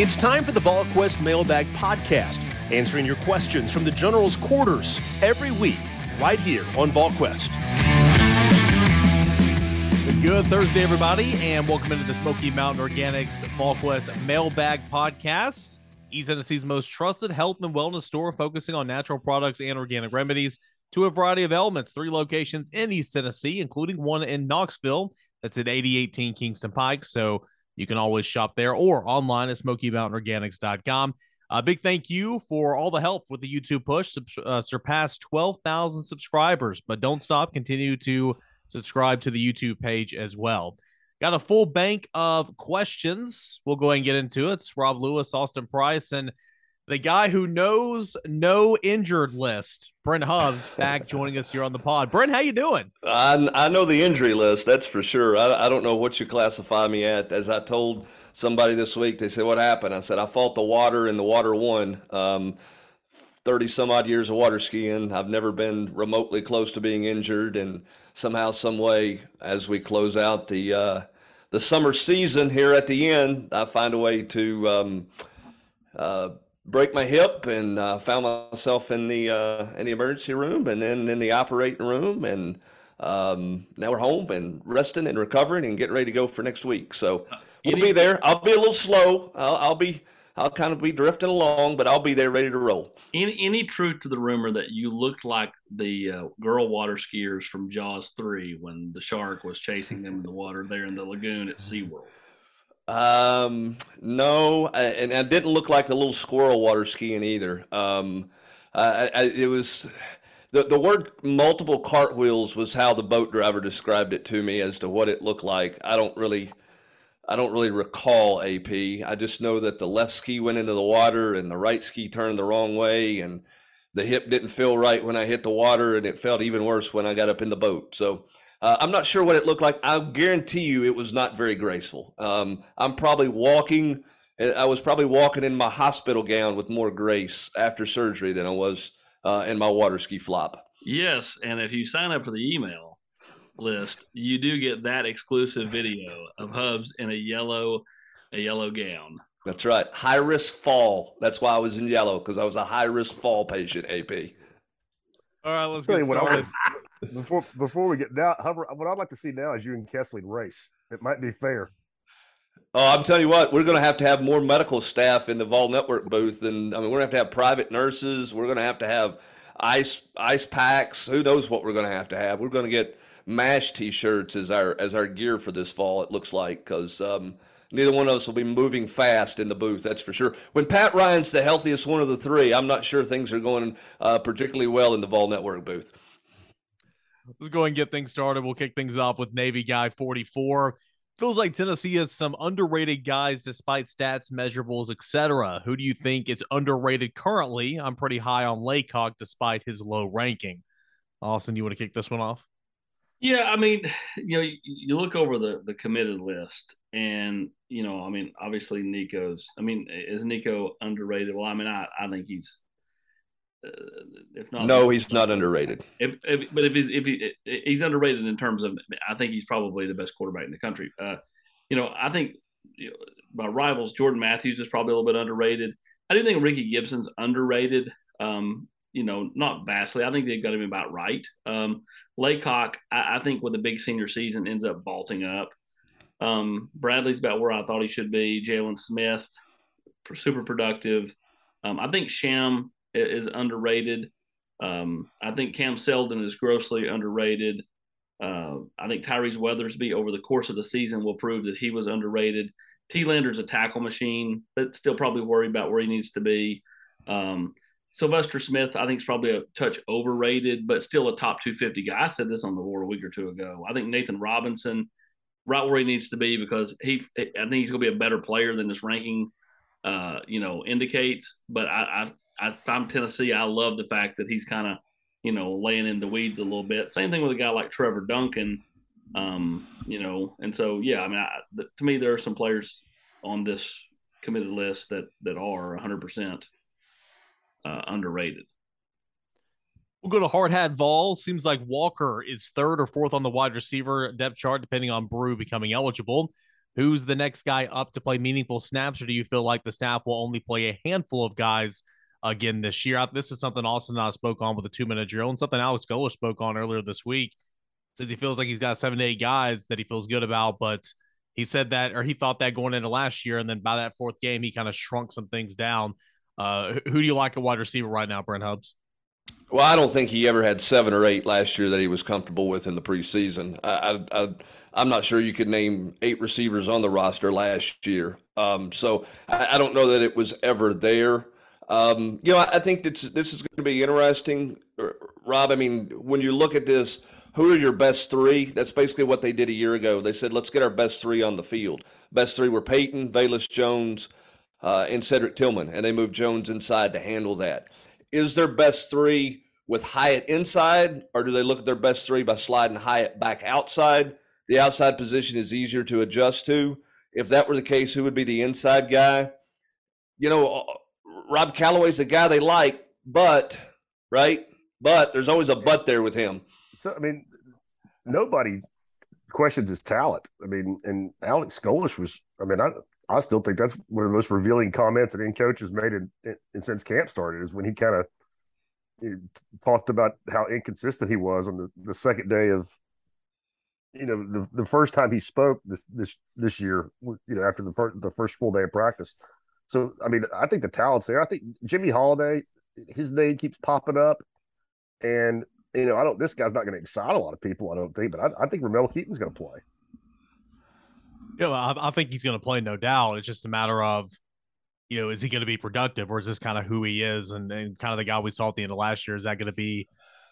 It's time for the VolQuest Mailbag Podcast, answering your questions from the General's quarters every week, right here on VolQuest. Good Thursday, everybody, and welcome into the Smoky Mountain Organics VolQuest Mailbag Podcast. East Tennessee's most trusted health and wellness store, focusing on natural products and organic remedies to a variety of elements. Three locations in East Tennessee, including one in Knoxville. That's at 8018 Kingston Pike. So you can always shop there or online at SmokyMountainOrganics.com. A big thank you for all the help with the YouTube push. Uh, surpassed 12,000 subscribers, but don't stop. Continue to subscribe to the YouTube page as well. Got a full bank of questions. We'll go ahead and get into it. It's Rob Lewis, Austin Price, and the guy who knows no injured list, Brent Hubbs, back joining us here on the pod. Brent, how you doing? I, I know the injury list, that's for sure. I, I don't know what you classify me at. As I told somebody this week, they said, What happened? I said, I fought the water and the water won. Um, 30 some odd years of water skiing. I've never been remotely close to being injured. And somehow, some way, as we close out the, uh, the summer season here at the end, I find a way to um, uh, break my hip and uh, found myself in the uh, in the emergency room and then in the operating room and um, now we're home and resting and recovering and getting ready to go for next week. So we'll be there. I'll be a little slow. I'll, I'll be I'll kind of be drifting along, but I'll be there ready to roll. Any any truth to the rumor that you looked like the uh, girl water skiers from Jaws three when the shark was chasing them in the water there in the lagoon at SeaWorld? Um, no, and I didn't look like the little squirrel water skiing either. Um, I, I, it was the the word multiple cartwheels was how the boat driver described it to me as to what it looked like. I don't really. I don't really recall AP. I just know that the left ski went into the water and the right ski turned the wrong way and the hip didn't feel right when I hit the water and it felt even worse when I got up in the boat. So uh, I'm not sure what it looked like. I guarantee you it was not very graceful. Um, I'm probably walking, I was probably walking in my hospital gown with more grace after surgery than I was uh, in my water ski flop. Yes. And if you sign up for the email list, you do get that exclusive video of Hubbs in a yellow, a yellow gown. That's right. High risk fall. That's why I was in yellow because I was a high risk fall patient, AP. All right, let's get started before before we get now, what I'd like to see now is you and Kesling race. It might be fair. Oh, I'm telling you what, we're going to have to have more medical staff in the Vol Network booth, and I mean, we're going to have to have private nurses. We're going to have to have ice ice packs. Who knows what we're going to have to have? We're going to get mash T-shirts as our as our gear for this fall. It looks like because um, neither one of us will be moving fast in the booth. That's for sure. When Pat Ryan's the healthiest one of the three, I'm not sure things are going uh, particularly well in the Vol Network booth. Let's go and get things started. We'll kick things off with Navy Guy 44. Feels like Tennessee has some underrated guys despite stats, measurables, etc. Who do you think is underrated currently? I'm pretty high on Laycock despite his low ranking. Austin, you want to kick this one off? Yeah, I mean, you know, you, you look over the the committed list, and you know, I mean, obviously Nico's. I mean, is Nico underrated? Well, I mean, I I think he's uh, if not, no, he's not underrated. If, if, but if he's if he he's underrated in terms of, I think he's probably the best quarterback in the country. Uh, you know, I think you know, my rivals, Jordan Matthews is probably a little bit underrated. I do think Ricky Gibson's underrated. Um, you know, not vastly. I think they've got him about right. Um, Laycock, I, I, think with a big senior season, ends up vaulting up. Um, Bradley's about where I thought he should be. Jalen Smith, super productive. Um, I think Sham is underrated. Um, I think Cam Seldon is grossly underrated. Uh, I think Tyrese Weathersby over the course of the season will prove that he was underrated. T. Lander's a tackle machine, but still probably worried about where he needs to be. Um, Sylvester Smith, I think, is probably a touch overrated, but still a top 250 guy. I said this on the board a week or two ago. I think Nathan Robinson, right where he needs to be, because he, I think he's going to be a better player than this ranking, uh, you know, indicates. But I, I I, if I'm Tennessee, I love the fact that he's kind of, you know, laying in the weeds a little bit. Same thing with a guy like Trevor Duncan, um, you know, and so yeah, I mean, I, the, to me, there are some players on this committed list that that are 100 uh, percent underrated. We'll go to hard hat Vol. Seems like Walker is third or fourth on the wide receiver depth chart, depending on Bru becoming eligible. who's the next guy up to play meaningful snaps, or do you feel like the staff will only play a handful of guys again this year? This is something Austin and I spoke on with a two minute drill, and something Alex Golesh spoke on earlier this week. Says he feels like he's got seven to eight guys that he feels good about, but he said that, or he thought that going into last year, and then by that fourth game, he kind of shrunk some things down. Uh, who do you like a wide receiver right now, Brent Hubbs? Well, I don't think he ever had seven or eight last year that he was comfortable with in the preseason. I, I, I am not sure you could name eight receivers on the roster last year. Um, so I, I, don't know that it was ever there. Um, you know, I, think this this is going to be interesting, Rob. I mean, when you look at this, who are your best three? That's basically what they did a year ago. They said, let's get our best three on the field. Best three were Payton, Velus Jones, uh, and Cedric Tillman, and they moved Jones inside to handle that. Is their best three with Hyatt inside, or do they look at their best three by sliding Hyatt back outside? The outside position is easier to adjust to. If that were the case, who would be the inside guy? You know, Rob Calloway's the guy they like, but right, but there's always a but there with him. So I mean, nobody questions his talent. I mean, and Alex Golesh was. I mean, I I still think that's one of the most revealing comments that any coach has made in, in, since camp started is when he kind of talked about how inconsistent he was on the, the second day of you know the, the first time he spoke this this this year you know after the first the first full day of practice so i mean i think the talent's there i think jimmy holiday his name keeps popping up and you know i don't this guy's not going to excite a lot of people i don't think but i, I think ramel keyton's going to play yeah well, I, I think he's going to play no doubt it's just a matter of you know, is he going to be productive or is this kind of who he is and, and kind of the guy we saw at the end of last year? Is that going to be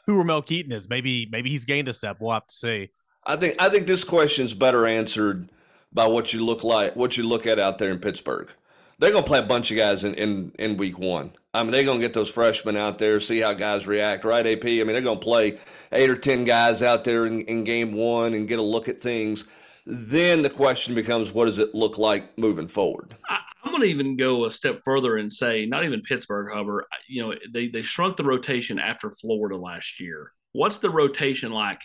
who Ramel Keyton is? Maybe maybe he's gained a step. We'll have to see. I think I think this question is better answered by what you look like, what you look at out there in Pittsburgh. They're going to play a bunch of guys in, in, in week one. I mean, they're going to get those freshmen out there, see how guys react, right, AP? I mean, they're going to play eight or 10 guys out there in, in game one and get a look at things. Then the question becomes, what does it look like moving forward? I, I'm going to even go a step further and say, not even Pittsburgh, Hubbard. You know, they they shrunk the rotation after Florida last year. What's the rotation like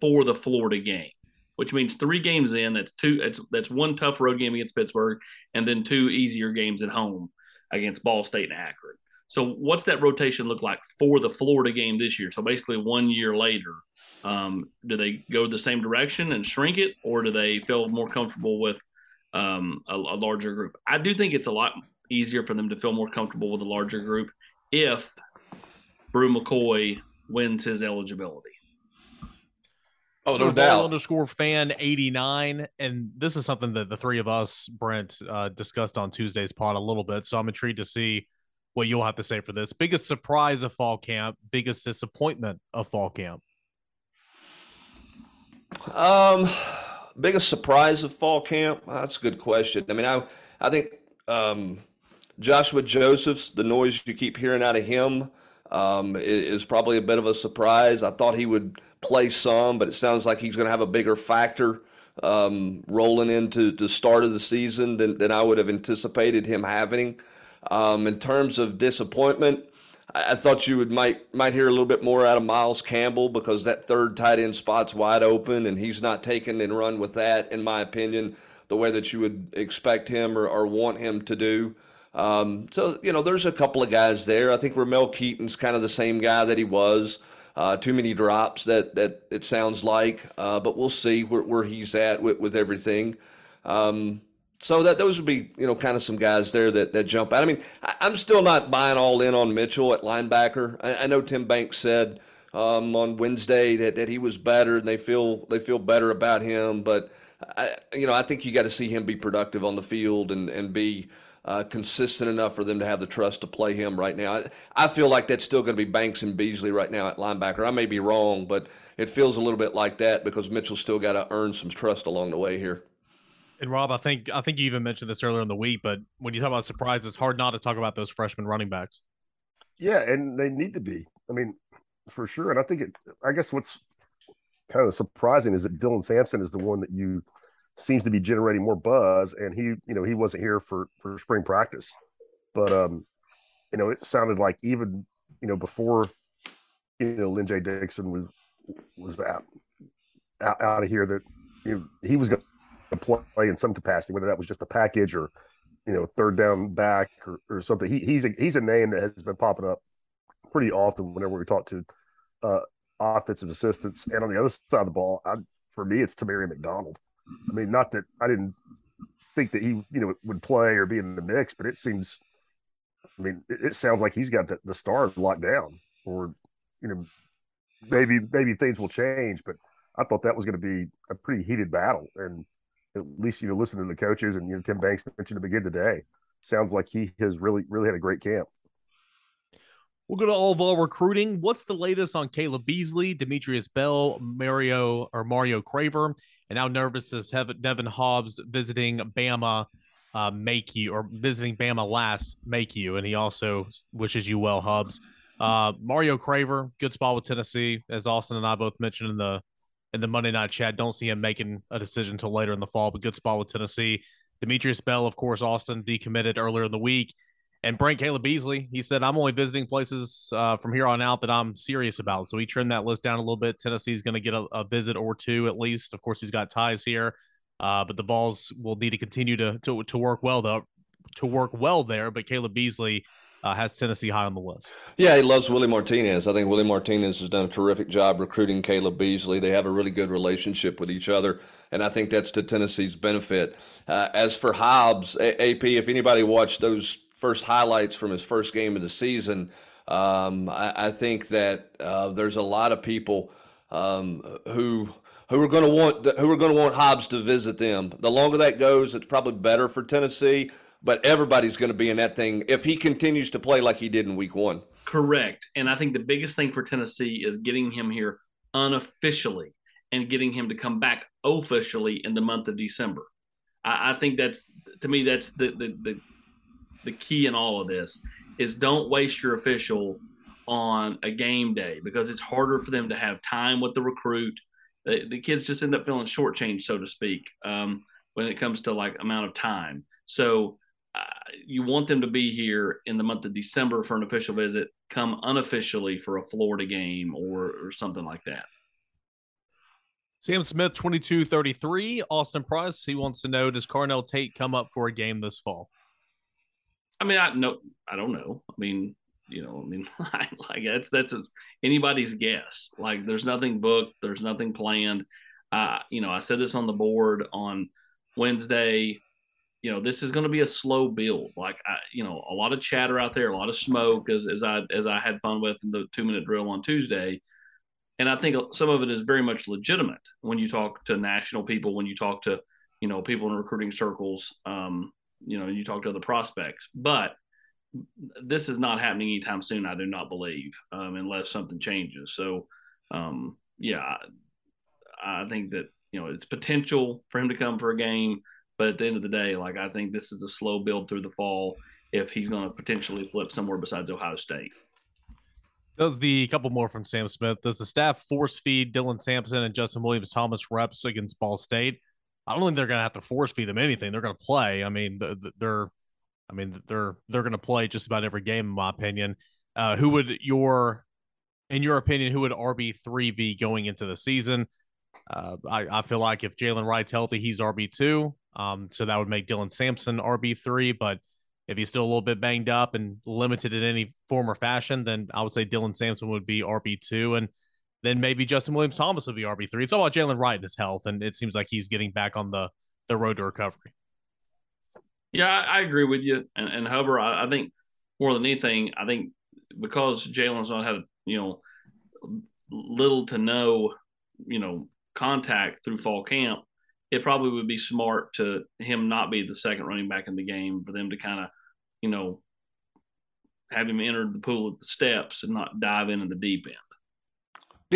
for the Florida game? Which means three games in. That's two. That's that's one tough road game against Pittsburgh, and then two easier games at home against Ball State and Akron. So, what's that rotation look like for the Florida game this year? So, basically, one year later, um, do they go the same direction and shrink it, or do they feel more comfortable with um, a, a larger group. I do think it's a lot easier for them to feel more comfortable with a larger group if Bru McCoy wins his eligibility. Oh, no doubt. Underscore fan eighty nine, and this is something that the three of us, Brent, uh, discussed on Tuesday's pod a little bit. So I'm intrigued to see what you'll have to say for this. Biggest surprise of fall camp, biggest disappointment of fall camp. Um, biggest surprise of fall camp? that's a good question. I mean, I I think um, Joshua Josephs, the noise you keep hearing out of him, um, is, is, probably a bit of a surprise. I thought he would play some, but it sounds like he's going to have a bigger factor um, rolling into the start of the season than, than I would have anticipated him having. Um, in terms of disappointment, I thought you would might might hear a little bit more out of Miles Campbell because that third tight end spot's wide open and he's not taken and run with that, in my opinion, the way that you would expect him or, or want him to do. Um, so you know, there's a couple of guys there. I think Ramel Keyton's kind of the same guy that he was. Uh, too many drops that that it sounds like, uh, but we'll see where, where he's at with, with everything. Um, so that those would be you know kind of some guys there that, that jump out. I mean, I, am still not buying all in on Mitchell at linebacker. I, I know Tim Banks said um, on Wednesday that, that he was better and they feel they feel better about him, but I, you know I think you got to see him be productive on the field and and be uh, consistent enough for them to have the trust to play him right now. I, I feel like that's still going to be Banks and Beasley right now at linebacker. I may be wrong, but it feels a little bit like that because Mitchell's still got to earn some trust along the way here. And Rob, I think I think you even mentioned this earlier in the week, but when you talk about surprises, it's hard not to talk about those freshman running backs. Yeah, and they need to be. I mean, for sure. And I think it. I guess what's kind of surprising is that Dylan Sampson is the one that you seems to be generating more buzz, and he, you know, he wasn't here for for spring practice, but um, you know, it sounded like even you know before, you know, Lyn-J Dixon was was out out, out of here that you know, he was going to play in some capacity, whether that was just a package or you know third down back or, or something. He, he's a, he's a name that has been popping up pretty often whenever we talk to uh, offensive assistants. And on the other side of the ball, I, for me, it's Tamari McDonald. I mean, not that I didn't think that he you know would play or be in the mix, but it seems. I mean, it, it sounds like he's got the, the star locked down, or you know, maybe maybe things will change, but I thought that was going to be a pretty heated battle. And at least you know, listening to the coaches and you know, Tim Banks mentioned him again today. Sounds like he has really really had a great camp. We'll go to all of our recruiting. What's the latest on Caleb Beasley, Demetrius Bell, Mario or Mario Craver, and how nervous is Devin Hobbs visiting Bama? Uh, make you or visiting Bama last make you, and he also wishes you well, Hubbs. Uh, Mario Craver, good spot with Tennessee, as Austin and I both mentioned in the in the Monday night chat. Don't see him making a decision until later in the fall, but good spot with Tennessee. Demetrius Bell, of course, Austin decommitted earlier in the week. And Brent Caleb Beasley, he said, I'm only visiting places uh, from here on out that I'm serious about. So he trimmed that list down a little bit. Tennessee's going to get a, a, visit or two at least. Of course, he's got ties here, uh, but the Vols will need to continue to, to, to work well, though, to work well there. But Caleb Beasley uh, has Tennessee high on the list. Yeah, he loves Willie Martinez. I think Willie Martinez has done a terrific job recruiting Caleb Beasley. They have a really good relationship with each other, and I think that's to Tennessee's benefit. Uh, as for Hobbs, AP, if anybody watched those first highlights from his first game of the season, um, I, I, think that uh, there's a lot of people um, who who are going to want who are going to want Hobbs to visit them. The longer that goes, it's probably better for Tennessee but everybody's going to be in that thing if he continues to play like he did in week one. Correct. And I think the biggest thing for Tennessee is getting him here unofficially and getting him to come back officially in the month of December. I, I think that's to me that's the, the the the key in all of this is don't waste your official on a game day because it's harder for them to have time with the recruit. The, the kids just end up feeling shortchanged, so to speak, um, when it comes to like amount of time. So you want them to be here in the month of December for an official visit, come unofficially for a Florida game or, or something like that. Sam Smith, 2233. Austin Price, he wants to know Does Carnell Tate come up for a game this fall? I mean, I no, I don't know. I mean, you know, I mean, like that's that's anybody's guess. Like, there's nothing booked, there's nothing planned. Uh, you know, I said this on the board on Wednesday you know this is going to be a slow build like I, you know a lot of chatter out there a lot of smoke as, as i as i had fun with the two minute drill on tuesday and i think some of it is very much legitimate when you talk to national people when you talk to you know people in recruiting circles um, you know you talk to other prospects but this is not happening anytime soon i do not believe um, unless something changes so um, yeah I, I think that you know it's potential for him to come for a game but at the end of the day, like I think this is a slow build through the fall if he's going to potentially flip somewhere besides Ohio State. Does the couple more from Sam Smith? Does the staff force feed Dylan Sampson and Justin Williams Thomas reps against Ball State? I don't think they're going to have to force feed them anything. They're going to play. I mean, they're, I mean, they're they're going to play just about every game, in my opinion. Uh, who would your, in your opinion, who would RB three be going into the season? Uh, I, I feel like if Jalen Wright's healthy, he's RB two. Um, so that would make Dylan Sampson RB3. But if he's still a little bit banged up and limited in any form or fashion, then I would say Dylan Sampson would be RB2. And then maybe Justin Williams Thomas would be RB3. It's all about Jalen Wright and his health. And it seems like he's getting back on the, the road to recovery. Yeah, I, I agree with you. And, and I, I think more than anything, I think because Jalen's not had, you know, little to no, you know, contact through fall camp, it probably would be smart to him not be the second running back in the game for them to kind of, you know, have him enter the pool at the steps and not dive into the deep end.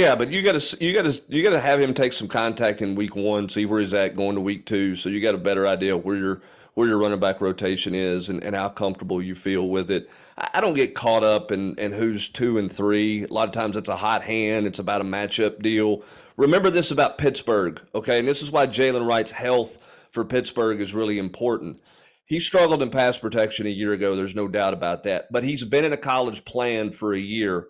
Yeah, but you got to you got to you got to have him take some contact in week one, see where he's at going to week two, so you got a better idea where your where your running back rotation is and, and how comfortable you feel with it. I don't get caught up in, in who's two and three. A lot of times it's a hot hand. It's about a matchup deal. Remember this about Pittsburgh, okay? And this is why Jalen Wright's health for Pittsburgh is really important. He struggled in pass protection a year ago. There's no doubt about that. But he's been in a college plan for a year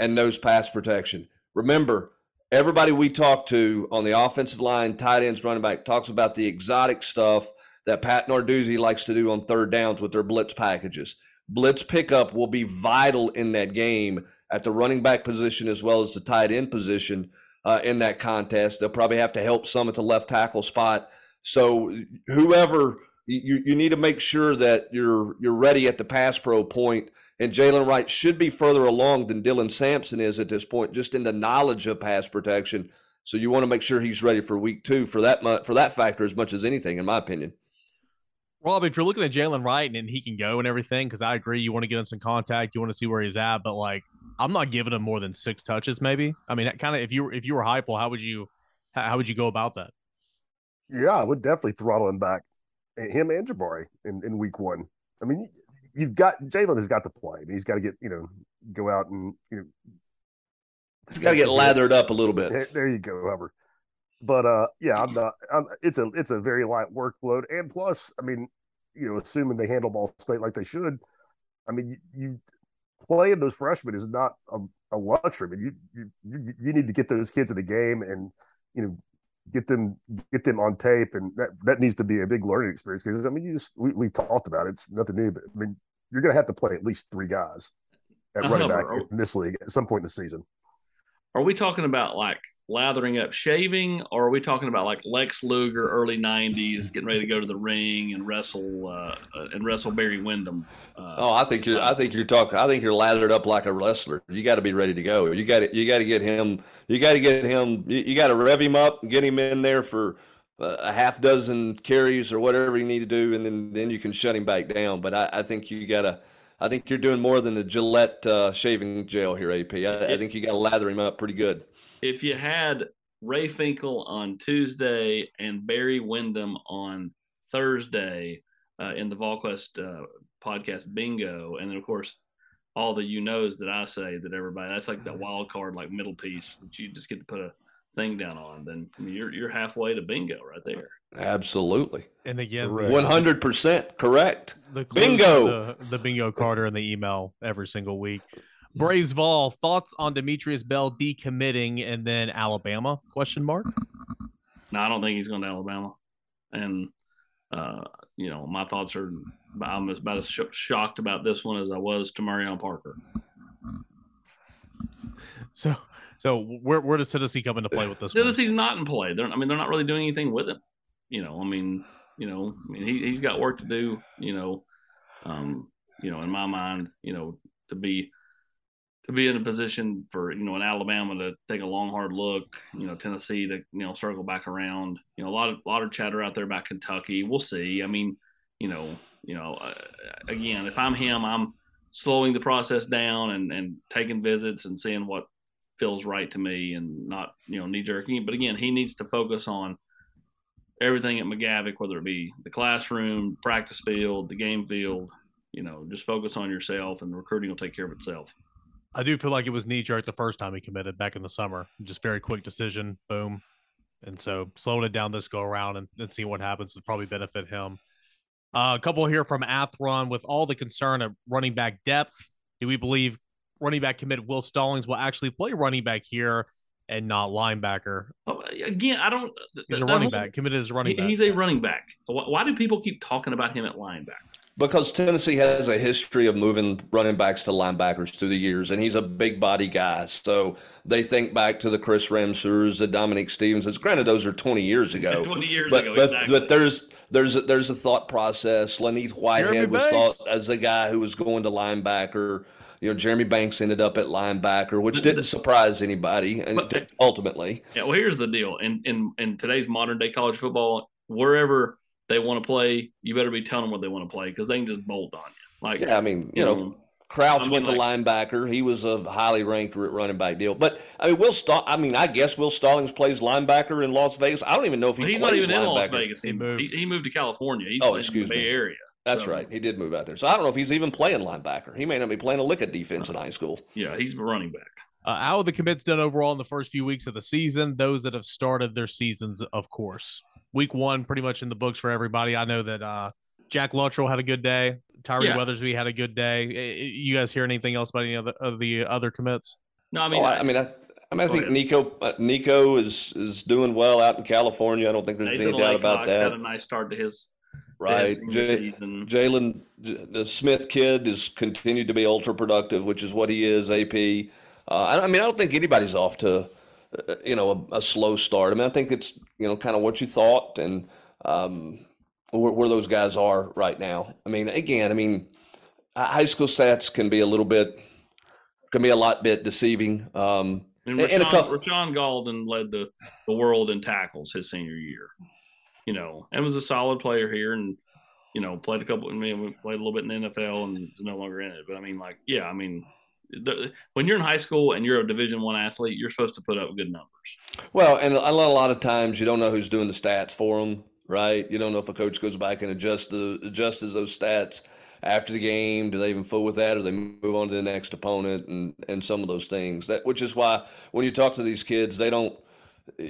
and knows pass protection. Remember, everybody we talk to on the offensive line, tight ends, running back, talks about the exotic stuff that Pat Narduzzi likes to do on third downs with their blitz packages. Blitz pickup will be vital in that game at the running back position as well as the tight end position uh, in that contest. They'll probably have to help some at the left tackle spot. So whoever you, you need to make sure that you're you're ready at the pass pro point. And Jalen Wright should be further along than Dylan Sampson is at this point, just in the knowledge of pass protection. So you want to make sure he's ready for week two for that for that factor as much as anything, in my opinion. Rob, if you're looking at Jalen Wright and he can go and everything, because I agree, you want to get him some contact, you want to see where he's at, but like I'm not giving him more than six touches, maybe. I mean, kind of if you if you were Heupel, how would you how would you go about that? Yeah, I would definitely throttle him back, eh, him and Jabari in, in week one. I mean, you've got Jaylen has got to play. I mean, he's got to get you know go out and you know he's got to get lathered up a little bit. There, there you go, Hubbard. But uh, yeah, I'm not. I'm, it's a it's a very light workload, and plus, I mean, you know, assuming they handle Ball State like they should, I mean, you, you playing those freshmen is not a, a luxury. I mean, you, you you need to get those kids in the game and you know get them get them on tape, and that that needs to be a big learning experience because I mean, you just we, we talked about it. It's nothing new, but I mean, you're going to have to play at least three guys at running back in this league at some point in the season. Are we talking about like lathering up shaving, or are we talking about like Lex Luger, early '90s, getting ready to go to the ring and wrestle uh, and wrestle Barry Windham? Uh, oh, I think you're. I think you're talking. I think you're lathered up like a wrestler. You got to be ready to go. You got to. You got to get him. You got to get him. You, you got to rev him up get him in there for a half dozen carries or whatever you need to do, and then then you can shut him back down. But I, I think you got to. I think you're doing more than the Gillette uh, shaving gel here, AP. I, I think you got to lather him up pretty good if you had Ray Finkle on Tuesday and Barry Windham on Thursday uh, in the VolQuest uh, podcast bingo, and then of course all the you knows that I say that everybody that's like the wild card like middle piece that you just get to put a thing down on, then you're you're halfway to bingo right there. Absolutely. And again, one hundred percent correct. The bingo, the, the bingo Carter in the email every single week. Braves Vol, thoughts on Demetrius Bell decommitting and then Alabama? Question mark. No, I don't think he's going to Alabama. And uh, you know, my thoughts are I'm about as sh- shocked about this one as I was to Marion Parker. So, so where where does Tennessee come into play with this? Tennessee's one? not in play. They're, I mean, they're not really doing anything with him. You know, I mean, you know, I mean, he he's got work to do. You know, um, you know, in my mind, you know, to be to be in a position for you know an Alabama to take a long hard look, you know Tennessee to you know circle back around. You know a lot of a lot of chatter out there about Kentucky. We'll see. I mean, you know, you know, uh, again, if I'm him, I'm slowing the process down and and taking visits and seeing what feels right to me and not you know knee jerking. But again, he needs to focus on everything at McGavock, whether it be the classroom, practice field, the game field. You know, just focus on yourself, and recruiting will take care of itself. I do feel like it was knee jerk the first time he committed back in the summer. Just very quick decision, boom. And so slowing it down this go around and, and seeing what happens would probably benefit him. Uh, a couple here from Athron with all the concern of running back depth. Do we believe running back commit Will Stallings will actually play running back here and not linebacker? Again, I don't. He's a running whole, back committed as running back. He's a running back. Why do people keep talking about him at linebacker? Because Tennessee has a history of moving running backs to linebackers through the years, and he's a big body guy. So they think back to the Chris Ramseurs, the Dominic Stevens. Granted, those are 20 years ago. 20 years but, ago, but, exactly. But there's there's a, there's a thought process. Len'Neth Whitehead was thought as a guy who was going to linebacker. You know, Jeremy Banks ended up at linebacker, which didn't surprise anybody, but, ultimately. Yeah, well, here's the deal: in in in today's modern day college football, wherever they want to play, you better be telling them what they want to play because they can just bolt on you. Like, yeah, I mean, you, you know, know, Crouch I mean, went to like, linebacker. He was a highly ranked running back deal. But I mean, Will Stall. I mean, I guess Will Stallings plays linebacker in Las Vegas. I don't even know if he he's plays not even linebacker. in Las Vegas. He, moved. He, he moved to California. He's oh, excuse me. Bay Area. That's so. right. He did move out there. So I don't know if he's even playing linebacker. He may not be playing a lick of defense in high school. Yeah, he's a running back. Uh, how are the commits done overall in the first few weeks of the season? Those that have started their seasons, of course week one pretty much in the books for everybody. I know that uh, Jack Luttrell had a good day. Tyree yeah. Weathersby had a good day. You guys hear anything else about any of the, of the other commits? No, I mean, oh, I, I, mean, I, I mean, I think ahead. Nico uh, Nico is is doing well out in California. I don't think there's Nathan any doubt Laycock about had that. a nice start to his Right. J- Jalen, the Smith kid has continued to be ultra productive, which is what he is. AP. Uh, I, I mean, I don't think anybody's off to, uh, you know, a, a slow start. I mean, I think it's you know kind of what you thought and um, where, where those guys are right now. I mean, again, I mean, high school stats can be a little bit, can be a lot bit deceiving. Um, And And- and Rashawn, couple- Rashawn Galden led the, the world in tackles his senior year. You know, and was a solid player here and, you know, played a couple, I mean, played a little bit in the NFL and is no longer in it. But I mean, like, yeah, I mean, the, when you're in high school and you're a Division One athlete, you're supposed to put up good numbers. Well, and a lot, of times you don't know who's doing the stats for them, right? You don't know if a coach goes back and adjusts the adjusts those stats after the game. Do they even fool with that, or they move on to the next opponent, and and some of those things. That which is why when you talk to these kids, they don't,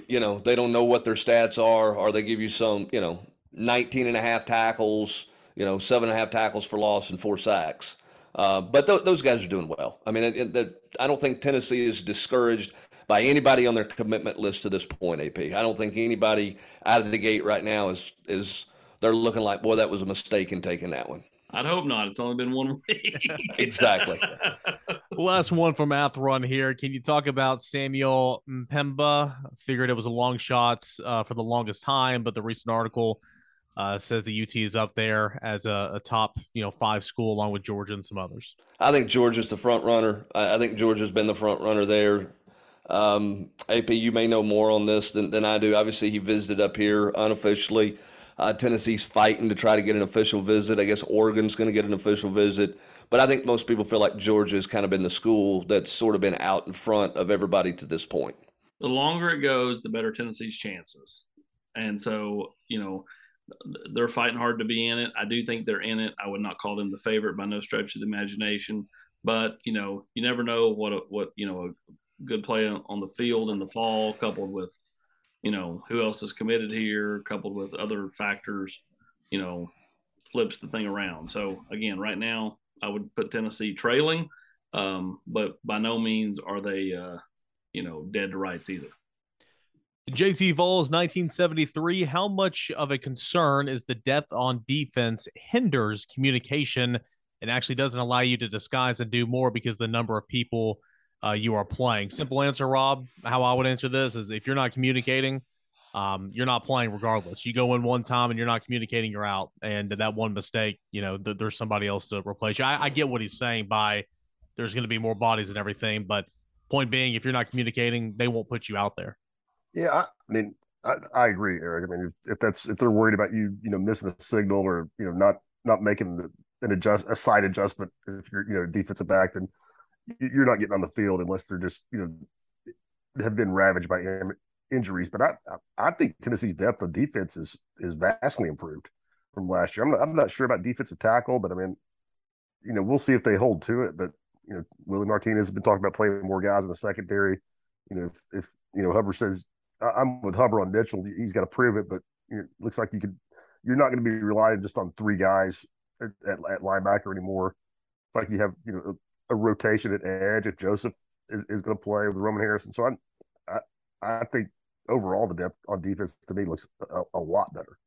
you know, they don't know what their stats are, or they give you some, you know, 19 and a half tackles, you know, seven and a half tackles for loss and four sacks. Uh, but th- those guys are doing well. I mean, it, it, I don't think Tennessee is discouraged by anybody on their commitment list to this point. AP, I don't think anybody out of the gate right now is is they're looking like, boy, that was a mistake in taking that one. I'd hope not. It's only been one week. Exactly. Last one from Math Run here. Can you talk about Samuel Mpemba? Figured it was a long shot uh, for the longest time, but the recent article uh, says the UT is up there as a, a top, you know, five school along with Georgia and some others. I think Georgia's the front runner. I, I think Georgia's been the front runner there. Um, AP, you may know more on this than, than I do. Obviously, he visited up here unofficially. Uh, Tennessee's fighting to try to get an official visit. I guess Oregon's going to get an official visit. But I think most people feel like Georgia's kind of been the school that's sort of been out in front of everybody to this point. the longer it goes, the better Tennessee's chances. And so, you know, they're fighting hard to be in it. I do think they're in it. I would not call them the favorite by no stretch of the imagination, but you know, you never know what a, what you know a good play on on the field in the fall, coupled with you know who else is committed here, coupled with other factors, you know, flips the thing around. So again, right now, I would put Tennessee trailing, um, but by no means are they, uh, you know, dead to rights either. JT Vols 1973. How much of a concern is the depth on defense hinders communication and actually doesn't allow you to disguise and do more because the number of people uh, you are playing? Simple answer, Rob. How I would answer this is if you're not communicating, um, you're not playing regardless. You go in one time and you're not communicating, you're out. And that one mistake, you know, th- there's somebody else to replace you. I, I get what he's saying by there's going to be more bodies and everything, but point being, if you're not communicating, they won't put you out there. Yeah, I, mean, I, I agree, Eric. I mean, if, if that's if they're worried about you, you know, missing a signal or you know not not making the, an adjust a side adjustment if you're you know defensive back, then you're not getting on the field unless they're just you know have been ravaged by in- injuries. But I I think Tennessee's depth of defense is is vastly improved from last year. I'm not, I'm not sure about defensive tackle, but I mean, you know, we'll see if they hold to it. But you know, Willie Martinez has been talking about playing more guys in the secondary. You know, if, if you know Hubbard says I'm with Hubbard on Mitchell, he's got to prove it. But you know, it looks like you could, you're not going to be relying just on three guys at, at, at linebacker anymore. It's like you have you know a, rotation at edge. If Joseph is, is going to play with Roman Harrison, so I, I I think overall the depth on defense to me looks a, a lot better.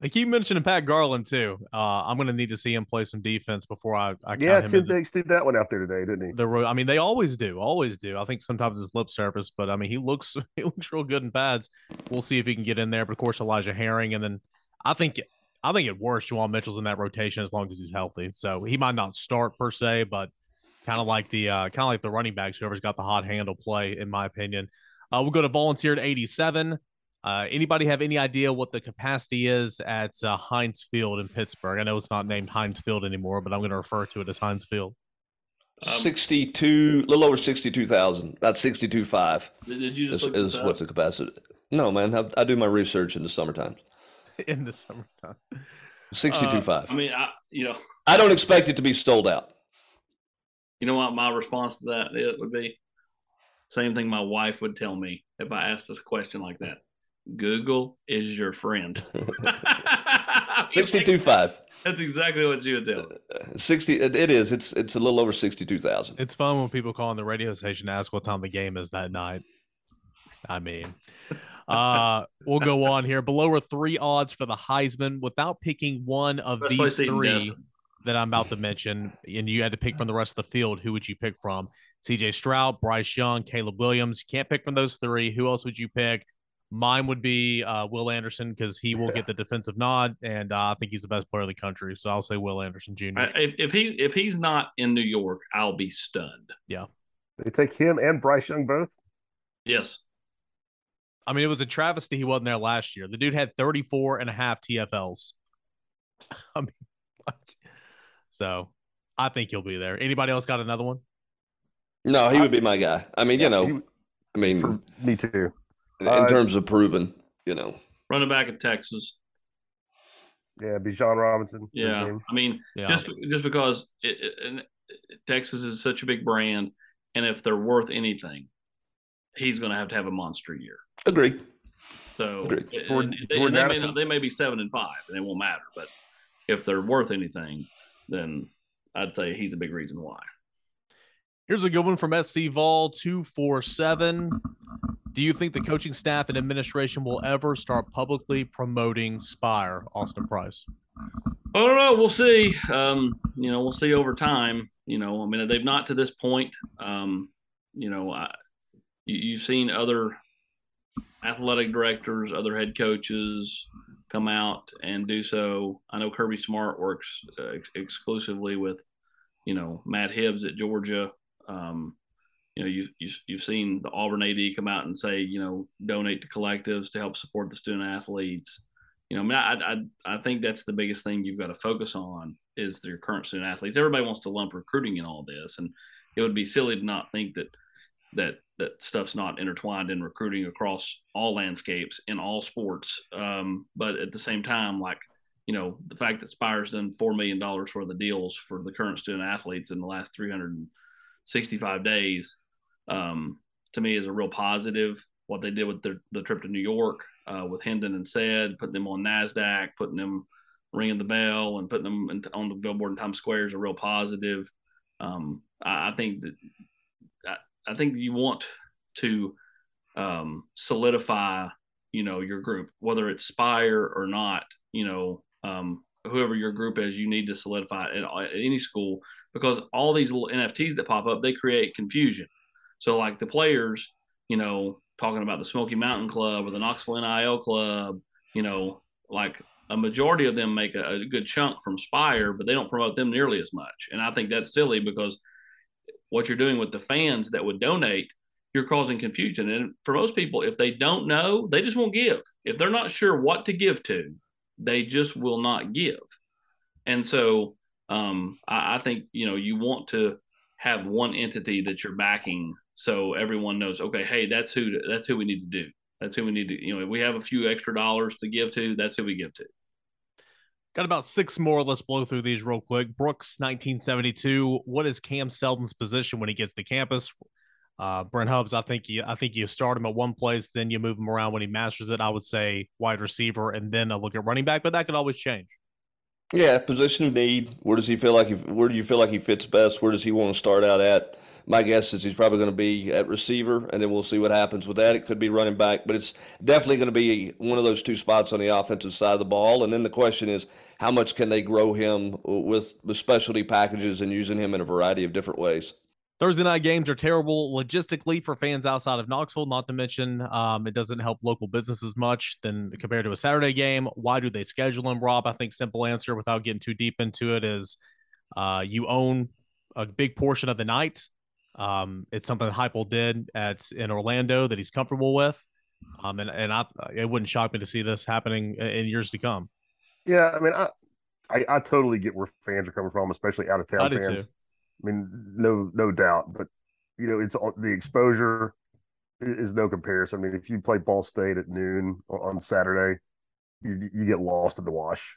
They keep mentioning Pat Garland too. Uh, I'm going to need to see him play some defense before I, I Yeah, him Tim Diggs did that one out there today, didn't he? the ro- I mean, they always do, always do. I think sometimes it's lip service, but I mean, he looks he looks real good in pads. We'll see if he can get in there. But of course, Elijah Herring, and then I think I think at worst, Juwan Mitchell's in that rotation as long as he's healthy. So he might not start per se, but kind of like the uh, kind of like the running backs, whoever's got the hot handle play, in my opinion. Uh, we'll go to volunteer at 87. Uh, anybody have any idea what the capacity is at uh, Heinz Field in Pittsburgh? I know it's not named Heinz Field anymore, but I'm going to refer to it as Heinz Field. Um, 62, a little over 62,000, about 62.5 Did, did you is, just look is this what's the capacity. No, man, I, I do my research in the summertime. in the summertime. 62.5. Uh, I mean, I you know, I don't expect it to be sold out. you know what my response to that it would be? Same thing my wife would tell me if I asked this question like that. Google is your friend. I feel like- 62.5. That's exactly what you would tell. Sixty. It, it is. It's it's a little over sixty-two thousand. It's fun when people call on the radio station to ask what time the game is that night. I mean, uh, we'll go on here. Below are three odds for the Heisman without picking one of Best these place to eat in three that I'm about to mention, and you had to pick from the rest of the field. Who would you pick from? CJ Stroud, Bryce Young, Caleb Williams. You can't pick from those three. Who else would you pick? Mine would be uh, Will Anderson because he will Yeah. get the defensive nod, and uh, I think he's the best player in the country. So I'll say Will Anderson Jr. If, if he if he's not in New York, I'll be stunned. Yeah, they take him and Bryce Young both. Yes. I mean, it was a travesty he wasn't there last year. The dude had 34 and a half TFLs. I mean, so I think he'll be there. Anybody else got another one? No, he would be my guy. I mean, you know, He- I mean, me too. in uh, terms of proven, you know, Running back in Texas. Yeah, Bijan Robinson. Yeah. I mean, Yeah. just just because it, it, and Texas is such a big brand, and if they're worth anything, he's going to have to have a monster year. agree. So Agreed. and- Jordan- they, Jordan they may not, they may be seven and five, and it won't matter. But if they're worth anything, then I'd say he's a big reason why. Here's a good one from SC Vol 247. Do you think the coaching staff and administration will ever start publicly promoting Spire, Austin Price? I don't know. We'll see. Um, you know, we'll see over time. You know, I mean, they've not to this point. Um, you know, I, you, you've seen other athletic directors, other head coaches come out and do so. I know Kirby Smart works uh, ex- exclusively with, you know, Matt Hibbs at Georgia. Um, you know, you, you, you've seen the Auburn AD come out and say, you know, donate to collectives to help support the student athletes you know, I mean, I, I I think that's the biggest thing you've got to focus on is your current student athletes. Everybody wants to lump recruiting in all this, and it would be silly to not think that that that stuff's not intertwined in recruiting across all landscapes in all sports. Um, but at the same time, like you know, the fact that Spire's done four million dollars worth of deals for the current student athletes in the last 365 days, um, to me is a real positive. What they did with their, the trip to New York uh, with Hendon and said, putting them on Nasdaq, putting them ringing the bell, and putting them in, on the billboard in Times Square is a real positive. Um, I, I think that I, think you want to um, solidify, you know, your group, whether it's Spire or not. You know, um, whoever your group is, you need to solidify it at, at any school because all these little NFTs that pop up, they create confusion. So, like the players, you know, talking about the Smoky Mountain Club or the Knoxville NIL Club, you know, like a majority of them make a, a good chunk from Spire, but they don't promote them nearly as much. And I think that's silly because what you're doing with the fans that would donate, you're causing confusion. And for most people, if they don't know, they just won't give. If they're not sure what to give to, they just will not give. And so um, I, I think, you know, you want to have one entity that you're backing so everyone knows okay hey that's who that's who we need to do that's who we need to you know if we have a few extra dollars to give to that's who we give to Got about six more. Let's blow through these real quick. Brooks, 1972. What is Cam Seldon's position when he gets to campus? Uh, Brent Hubbs, I think you, I think you start him at one place, then you move him around when he masters it. I would say wide receiver, and then a look at running back, but that could always change. Yeah, position of need. Where does he feel like? He, where do you feel like he fits best? Where does he want to start out at? My guess is he's probably going to be at receiver, and then we'll see what happens with that. It could be running back, but it's definitely going to be one of those two spots on the offensive side of the ball. And then the question is, how much can they grow him with with specialty packages and using him in a variety of different ways? Thursday night games are terrible logistically for fans outside of Knoxville. Not to mention, um, it doesn't help local businesses much than compared to a Saturday game. Why do they schedule them, Rob? I think simple answer, without getting too deep into it, is uh, you own a big portion of the night. Um, it's something Heupel did at in Orlando that he's comfortable with, um, and and I, it wouldn't shock me to see this happening in years to come. Yeah, I mean, I, I, I totally get where fans are coming from, especially out of town fans. too. I mean, no, no doubt. But you know, it's the exposure is no comparison. I mean, if you play Ball State at noon on Saturday, you you get lost in the wash,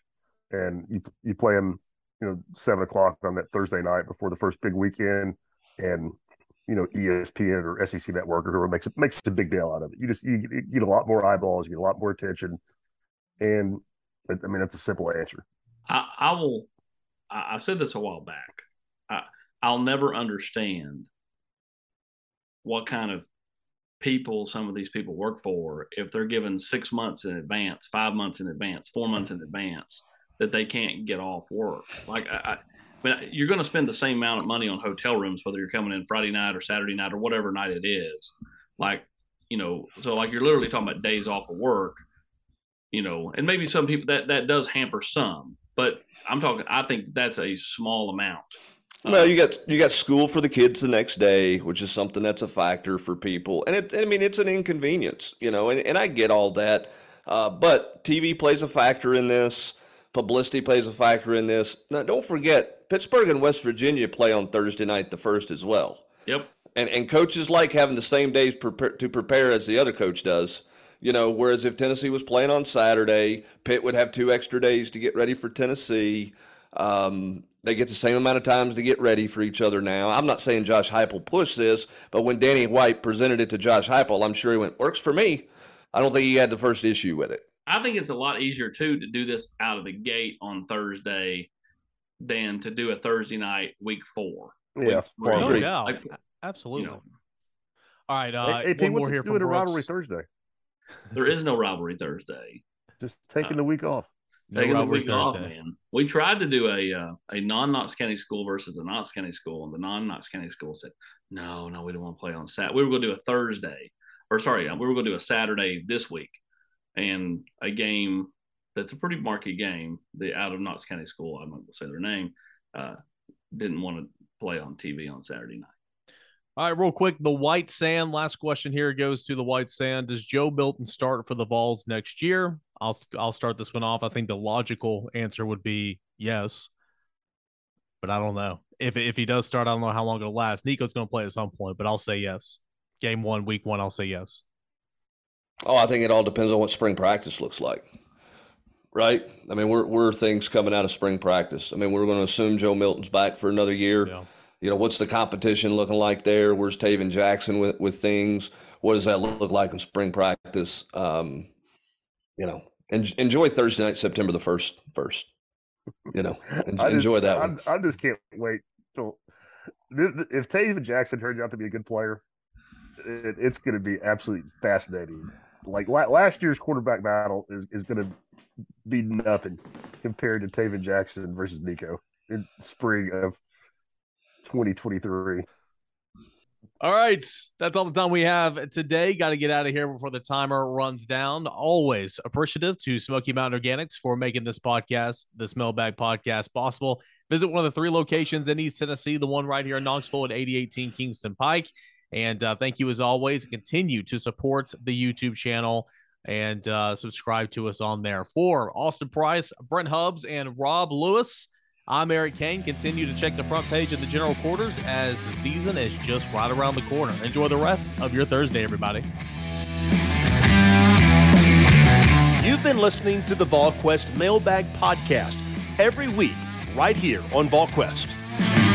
and you you play them, you know, seven o'clock on that Thursday night before the first big weekend, and you know, ESPN or SEC Network or whoever makes it makes a big deal out of it. You just you, you get a lot more eyeballs, you get a lot more attention, and I mean, that's a simple answer. I, I will. I, I said this a while back. I, I'll never understand what kind of people some of these people work for if they're given six months in advance, five months in advance, four months in advance that they can't get off work. Like I, I but you're going to spend the same amount of money on hotel rooms whether you're coming in Friday night or Saturday night or whatever night it is. Like you know, so like you're literally talking about days off of work. You know, and maybe some people that that does hamper some, but I'm talking. I think that's a small amount. Well, you got you got school for the kids the next day, which is something that's a factor for people, and it. I mean, it's an inconvenience, you know, and, and I get all that, uh, but TV plays a factor in this. Publicity plays a factor in this. Now, don't forget, Pittsburgh and West Virginia play on Thursday night, the first as well. Yep. And and coaches like having the same days prepare, to prepare as the other coach does. You know, whereas if Tennessee was playing on Saturday, Pitt would have two extra days to get ready for Tennessee. Um, they get the same amount of times to get ready for each other now. I'm not saying Josh Heupel pushed this, but when Danny White presented it to Josh Heupel, I'm sure he went, "Works for me." I don't think he had the first issue with it. I think it's a lot easier too to do this out of the gate on Thursday than to do a Thursday night week four. Yeah, week No Agreed. doubt. Like, Absolutely. you know, All right. Uh, hey, AP, one more what's here it from doing a rivalry Thursday? There is no rivalry Thursday. Just taking the week off. No Taking the rivalry week off, man. We tried to do a uh, a non Knox County school versus a Knox County school, and the non Knox County school said, "No, no, we don't want to play on Sat. We were going to do a Thursday, or sorry, uh, we were going to do a Saturday this week, and a game that's a pretty marquee game. The out of Knox County school, I'm not going to say their name, uh, didn't want to play on TV on Saturday night. All right, real quick, the White Sand. Last question here goes to the White Sand. Does Joe Milton start for the Vols next year? I'll I'll start this one off. I think the logical answer would be yes, but I don't know if if he does start. I don't know how long it'll last. Nico's going to play at some point, but I'll say yes. Game one, week one, I'll say yes. Oh, I think it all depends on what spring practice looks like. Right? I mean, we're, we're things coming out of spring practice. I mean, we're going to assume Joe Milton's back for another year. Yeah. You know, what's the competition looking like there? Where's Tayven Jackson with, with things? What does that look like in spring practice? Um, you know, en- enjoy Thursday night, September the 1st, first. You know, en- just- enjoy that I, one. I just can't wait till if Tayven Jackson turns out to be a good player, it, it's going to be absolutely fascinating. Like la- last year's quarterback battle is, is going to be nothing compared to Tayven Jackson versus Nico in spring of 2023. All right. That's all the time we have today. Got to get out of here before the timer runs down. Always appreciative to Smoky Mountain Organics for making this podcast, this mailbag podcast, possible. Visit one of the three locations in East Tennessee, the one right here in Knoxville at 8018 Kingston Pike. And uh, thank you as always. Continue to support the YouTube channel and uh, subscribe to us on there. For Austin Price, Brent Hubbs, and Rob Lewis. I'm Eric Kane. Continue to check the front page of the general quarters as the season is just right around the corner. Enjoy the rest of your Thursday, everybody. You've been listening to the VolQuest Mailbag Podcast every week right here on VolQuest.